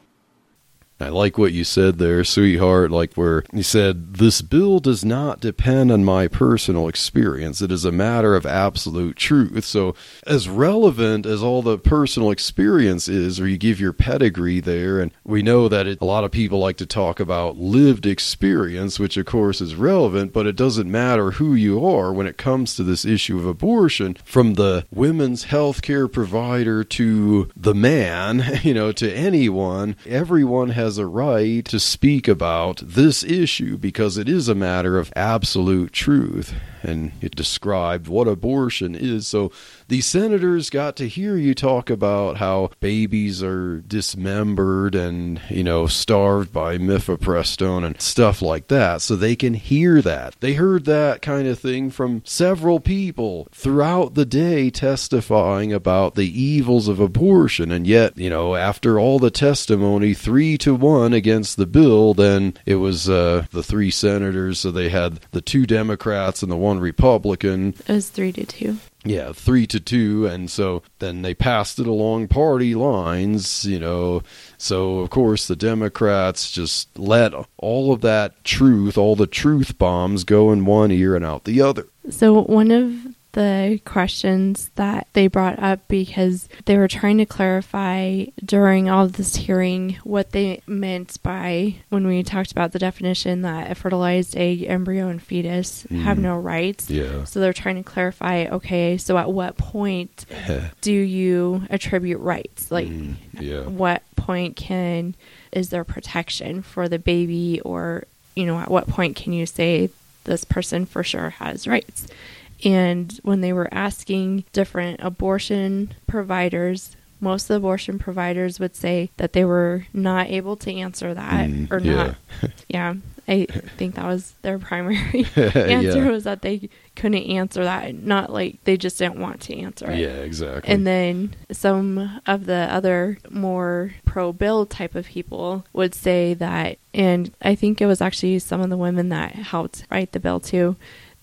I like what you said there, sweetheart. Like where you said, this bill does not depend on my personal experience. It is a matter of absolute truth. So, as relevant as all the personal experience is, or you give your pedigree there, and we know that it, a lot of people like to talk about lived experience, which of course is relevant, but it doesn't matter who you are when it comes to this issue of abortion, from the women's health care provider to the man, [LAUGHS] you know, to anyone. Everyone has has a right to speak about this issue because it is a matter of absolute truth. And it described what abortion is. So these senators got to hear you talk about how babies are dismembered and, you know, starved by mifepristone and stuff like that. So they can hear that. They heard that kind of thing from several people throughout the day testifying about the evils of abortion. And yet, you know, after all the testimony, three to one against the bill, then it was uh, the three senators. So they had the two Democrats and the one Republican. It was three to two. Yeah, three to two, and so then they passed it along party lines, you know. So of course the Democrats just let all of that truth, all the truth bombs, go in one ear and out the other. So one of the questions that they brought up because they were trying to clarify during all this hearing what they meant by when we talked about the definition that a fertilized egg, embryo, and fetus have no rights. Yeah. So they're trying to clarify okay, so at what point do you attribute rights? Like, Mm, yeah. what point can is there protection for the baby or you know at what point can you say this person for sure has rights and when they were asking different abortion providers most of the abortion providers would say that they were not able to answer that Mm, or yeah. not [LAUGHS] yeah i think that was their primary [LAUGHS] [LAUGHS] answer Yeah. was that they couldn't answer that not like they just didn't want to answer it Yeah, exactly. and then some of the other more pro bill type of people would say that, and I think it was actually some of the women that helped write the bill too.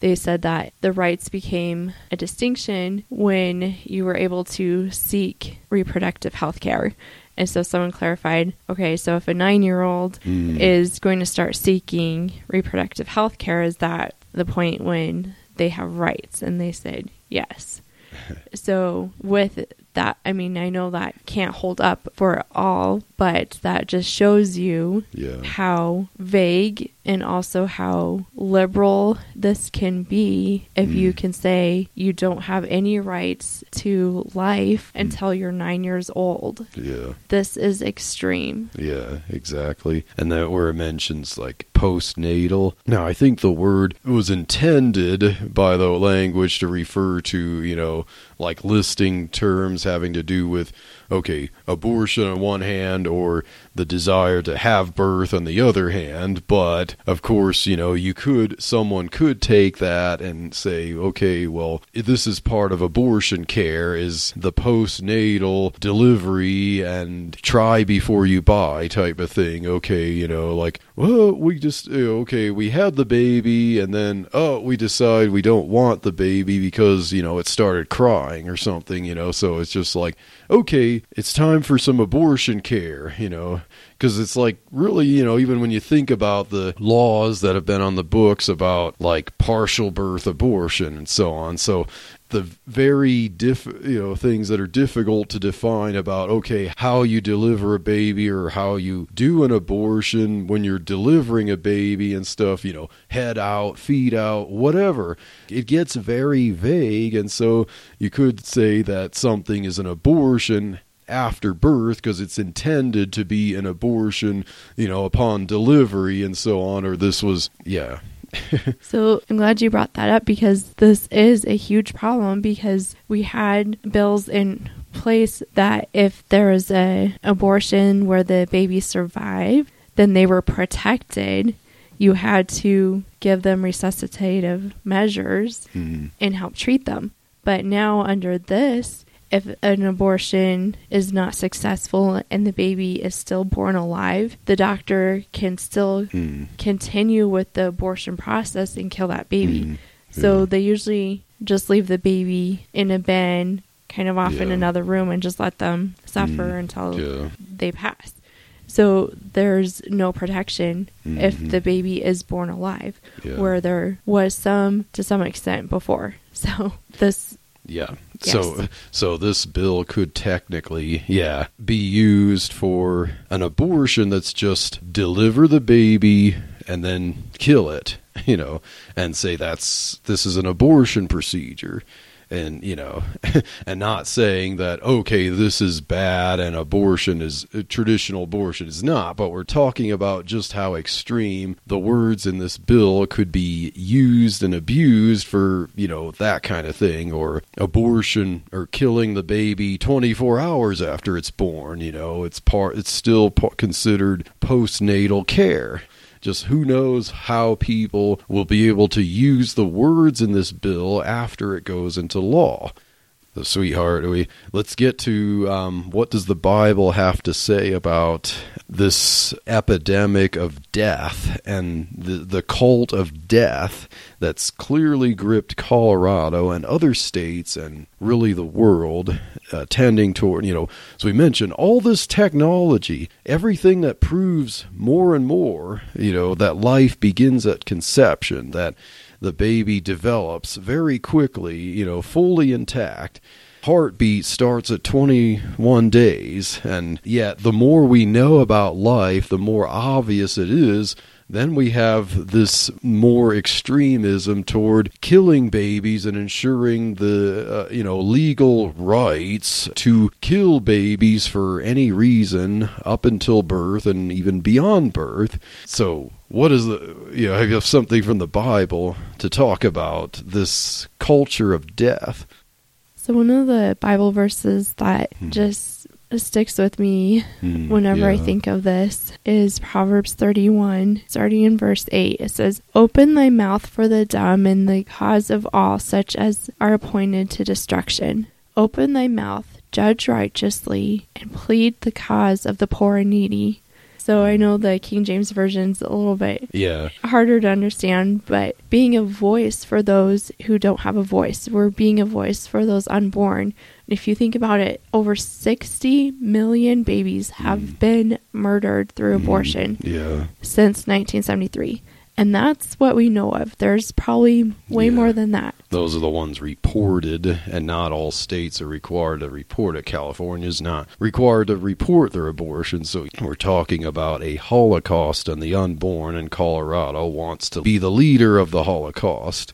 They said that the rights became a distinction when you were able to seek reproductive health care. And so someone clarified okay, so if a nine year old Mm. is going to start seeking reproductive health care, is that the point when they have rights? And they said yes. [LAUGHS] So with that, I mean, I know that can't hold up for all, but that just shows you Yeah. how vague and also how liberal this can be if you mm. can say you don't have any rights to life mm. until you're nine years old. Yeah. This is extreme. Yeah, exactly. And that where it mentions like postnatal. Now, I think the word was intended by the language to refer to, you know, like listing terms having to do with, okay, abortion on one hand or the desire to have birth on the other hand. But of course, you know, you could, someone could take that and say, okay, well, this is part of abortion care is the postnatal delivery and try before you buy type of thing. Okay, you know, like, well, we just, know, okay, we had the baby and then, oh, we decide we don't want the baby because, you know, it started crying or something, you know, so it's just like, okay, it's time for some abortion care, you know, because it's like really, you know, even when you think about the laws that have been on the books about like partial birth abortion and so on. So the very diff, you know, things that are difficult to define about okay, how you deliver a baby or how you do an abortion when you're delivering a baby and stuff, you know, head out, feet out, whatever. It gets very vague and so you could say that something is an abortion after birth because it's intended to be an abortion, you know, upon delivery and so on or this was yeah. [LAUGHS] So I'm glad you brought that up because this is a huge problem because we had bills in place that if there was a abortion where the baby survived, then they were protected. You had to give them resuscitative measures Mm, and help treat them. But now under this, if an abortion is not successful and the baby is still born alive, the doctor can still mm, continue with the abortion process and kill that baby. mm, So they usually just leave the baby in a bin, kind of off in another room, and just let them suffer Mm, until yeah. they pass. So there's no protection if Mhm. the baby is born alive, Yeah. where there was some to some extent before. [LAUGHS] So this Yeah. Yes. So so this bill could technically, yeah, be used for an abortion that's just deliver the baby and then kill it, [LAUGHS] you know, and say that's this is an abortion procedure. And you know, [LAUGHS] and not saying that okay, this is bad and abortion is uh, traditional abortion is not, but we're talking about just how extreme the words in this bill could be used and abused for you know that kind of thing, or abortion or killing the baby 24 hours after it's born. You know, it's part, it's still considered postnatal care. Just who knows how people will be able to use the words in this bill after it goes into law. The sweetheart, we let's get to um, what does the Bible have to say about this epidemic of death and the the cult of death that's clearly gripped Colorado and other states and really the world, uh, tending toward you know. So we mentioned all this technology, everything that proves more and more, you know, that life begins at conception, that the baby develops very quickly, you know, fully intact heartbeat starts at 21 days, and yet the more we know about life, the more obvious it is. Then we have this more extremism toward killing babies and ensuring the uh, you know legal rights to kill babies for any reason up until birth and even beyond birth. So what is the you know I have something from the Bible to talk about this culture of death. So one of the Bible verses that Hmm. just sticks with me Hmm, whenever I think of this is Proverbs 31, starting in verse 8. It says, Open thy mouth for the dumb and the cause of all such as are appointed to destruction. Open thy mouth, judge righteously, and plead the cause of the poor and needy. So I know the King James Version's a little bit Yeah. harder to understand, but being a voice for those who don't have a voice. We're being a voice for those unborn. If you think about it, over 60 million babies have mm. been murdered through mm. abortion Yeah. since 1973. And that's what we know of. There's probably way Yeah. more than that. Those are the ones reported, and not all states are required to report it. California is not required to report their abortion, so we're talking about a Holocaust on the unborn, and Colorado wants to be the leader of the Holocaust.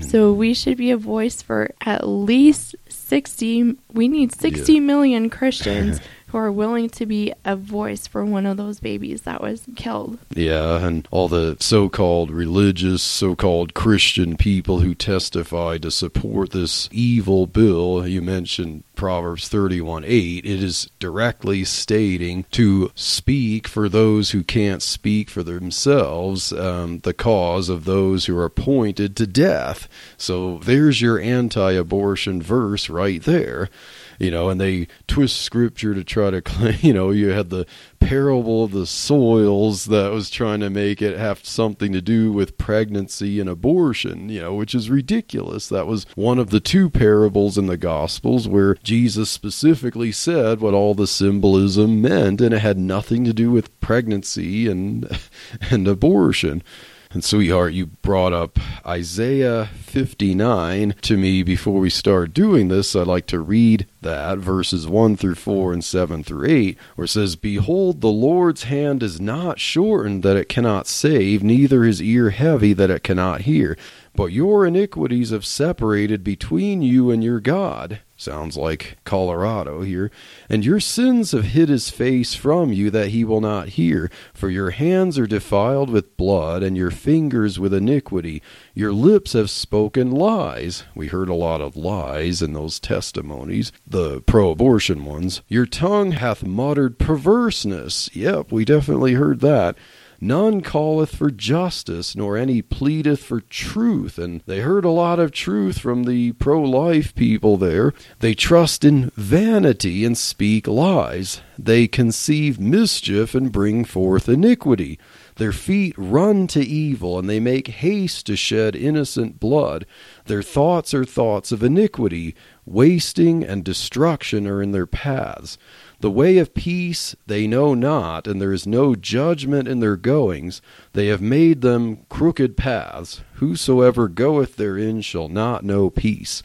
So we should be a voice for at least 60 we need sixty Yeah. million Christians [LAUGHS] who are willing to be a voice for one of those babies that was killed. Yeah, and all the so called religious, so called Christian people who testify to support this evil bill. You mentioned Proverbs 31 8. It is directly stating to speak for those who can't speak for themselves, um, the cause of those who are appointed to death. So there's your anti abortion verse right there you know, and they twist scripture to try to [LAUGHS] claim, you know, you had the parable of the soils that was trying to make it have something to do with pregnancy and abortion, you know, which is ridiculous. That was one of the two parables in the Gospels where Jesus specifically said what all the symbolism meant, and it had nothing to do with pregnancy and [LAUGHS] and abortion. And sweetheart, you brought up Isaiah 59 to me before we start doing this. I'd like to read that verses 1 through 4 and 7 through 8, where it says, Behold, the Lord's hand is not shortened that it cannot save, neither his ear heavy that it cannot hear. But your iniquities have separated between you and your God. Sounds like Colorado here. And your sins have hid his face from you that he will not hear. For your hands are defiled with blood, and your fingers with iniquity. Your lips have spoken lies. We heard a lot of lies in those testimonies, the pro abortion ones. Your tongue hath muttered perverseness. Yep, we definitely heard that. None calleth for justice, nor any pleadeth for truth. And they heard a lot of truth from the pro life people there. They trust in vanity and speak lies. They conceive mischief and bring forth iniquity. Their feet run to evil, and they make haste to shed innocent blood. Their thoughts are thoughts of iniquity. Wasting and destruction are in their paths. The way of peace they know not, and there is no judgment in their goings. They have made them crooked paths. Whosoever goeth therein shall not know peace.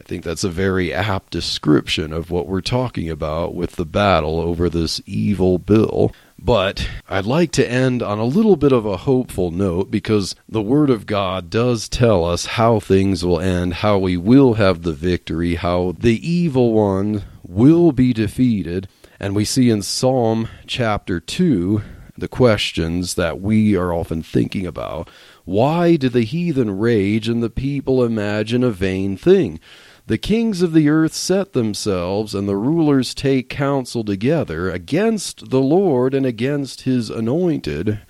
I think that's a very apt description of what we're talking about with the battle over this evil bill. But I'd like to end on a little bit of a hopeful note because the Word of God does tell us how things will end, how we will have the victory, how the evil one will be defeated. And we see in Psalm chapter 2 the questions that we are often thinking about. Why do the heathen rage and the people imagine a vain thing? The kings of the earth set themselves, and the rulers take counsel together against the Lord and against his anointed,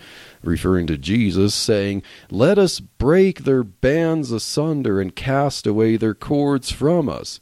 referring to Jesus, saying, Let us break their bands asunder and cast away their cords from us.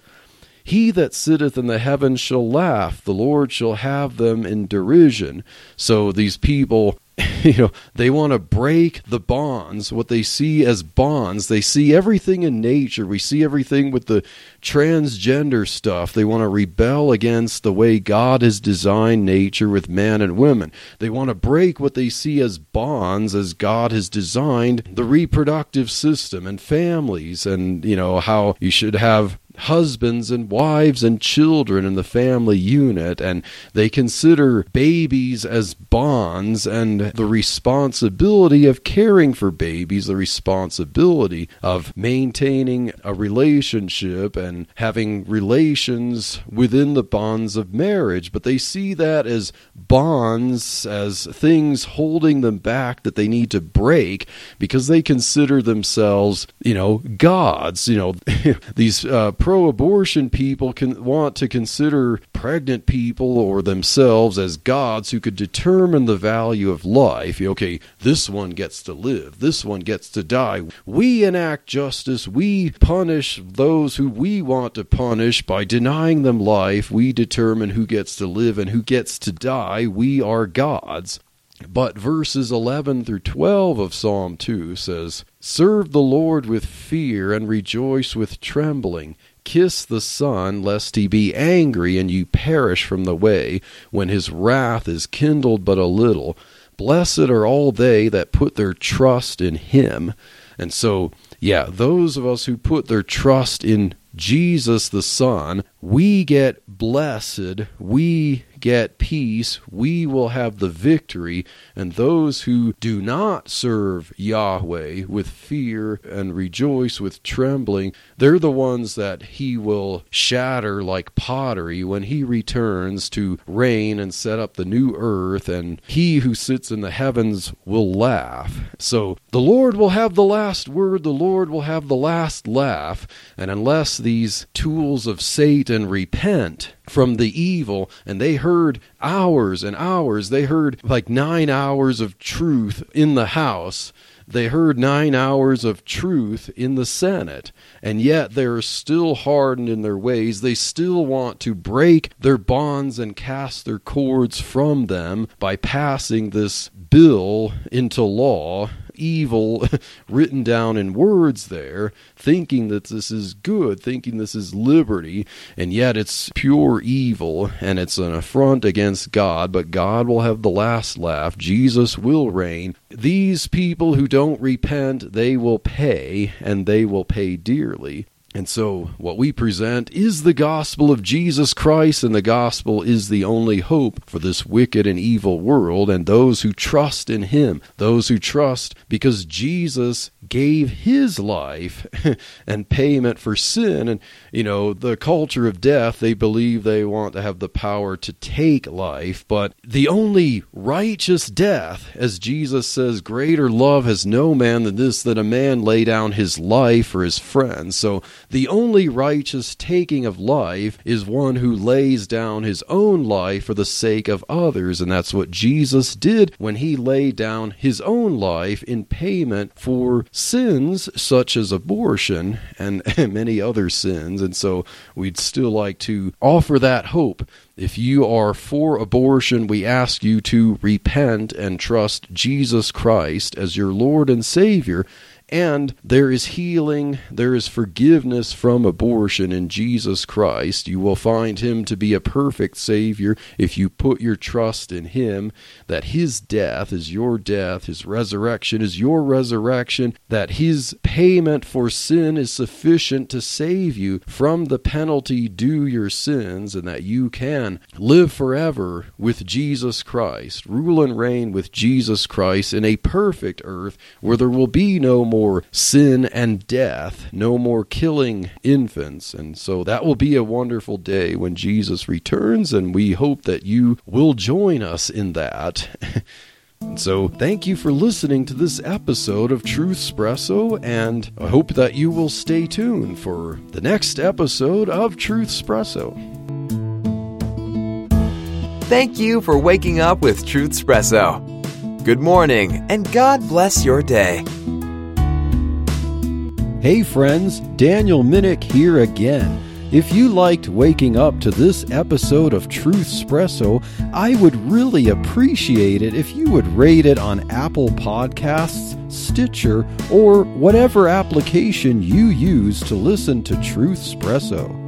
He that sitteth in the heavens shall laugh, the Lord shall have them in derision. So these people, [LAUGHS] you know, they want to break the bonds, what they see as bonds. They see everything in nature. We see everything with the transgender stuff. They want to rebel against the way God has designed nature with man and women. They want to break what they see as bonds as God has designed the reproductive system and families and, you know, how you should have husbands and wives and children in the family unit, and they consider babies as bonds and the responsibility of caring for babies, the responsibility of maintaining a relationship and having relations within the bonds of marriage. But they see that as bonds, as things holding them back that they need to break because they consider themselves, you know, gods. You know, [LAUGHS] these uh, pro abortion people can want to consider pregnant people or themselves as gods who could determine the value of life. Okay, this one gets to live, this one gets to die. We enact justice, we punish those who we want to punish by denying them life. We determine who gets to live and who gets to die. We are gods. But verses 11 through 12 of Psalm 2 says, Serve the Lord with fear and rejoice with trembling. Kiss the Son, lest he be angry and you perish from the way, when his wrath is kindled but a little. Blessed are all they that put their trust in him. And so, yeah, those of us who put their trust in Jesus the Son, we get blessed, we get peace, we will have the victory, and those who do not serve Yahweh with fear and rejoice with trembling, they're the ones that he will shatter like pottery when he returns to reign and set up the new earth, and he who sits in the heavens will laugh. So the Lord will have the last word, the Lord will have the last laugh, and unless these tools of Satan repent, from the evil and they heard hours and hours. They heard like 9 hours of truth in the house. They heard 9 hours of truth in the senate. And yet they're still hardened in their ways. They still want to break their bonds and cast their cords from them by passing this bill into law evil [LAUGHS] written down in words there, thinking that this is good, thinking this is liberty, and yet it's pure evil and it's an affront against God, but God will have the last laugh. Jesus will reign. These people who don't repent, they will pay, and they will pay dearly. And so, what we present is the gospel of Jesus Christ, and the gospel is the only hope for this wicked and evil world and those who trust in Him. Those who trust because Jesus gave His life [LAUGHS] and payment for sin. And, you know, the culture of death, they believe they want to have the power to take life, but the only righteous death, as Jesus says, greater love has no man than this, that a man lay down his life for his friends. So, the only righteous taking of life is one who lays down his own life for the sake of others. And that's what Jesus did when he laid down his own life in payment for sins such as abortion and, [LAUGHS] many other sins. And so we'd still like to offer that hope. If you are for abortion, we ask you to repent and trust Jesus Christ as your Lord and Savior and there is healing, there is forgiveness from abortion in Jesus Christ. You will find him to be a perfect Savior if you put your trust in him, that his death is your death, his resurrection is your resurrection, that his payment for sin is sufficient to save you from the penalty due your sins, and that you can live forever with Jesus Christ, rule and reign with Jesus Christ in a perfect earth where there will be no more more sin and death, no more killing infants. And so that will be a wonderful day when Jesus returns, and we hope that you will join us in that. [LAUGHS] And so, thank you for listening to this episode of Truth Espresso, and I hope that you will stay tuned for the next episode of Truth Espresso. Thank you for waking up with Truth Espresso. Good morning, and God bless your day. Hey friends, Daniel Minnick here again. If you liked waking up to this episode of Truth Espresso, I would really appreciate it if you would rate it on Apple Podcasts, Stitcher, or whatever application you use to listen to Truth Espresso.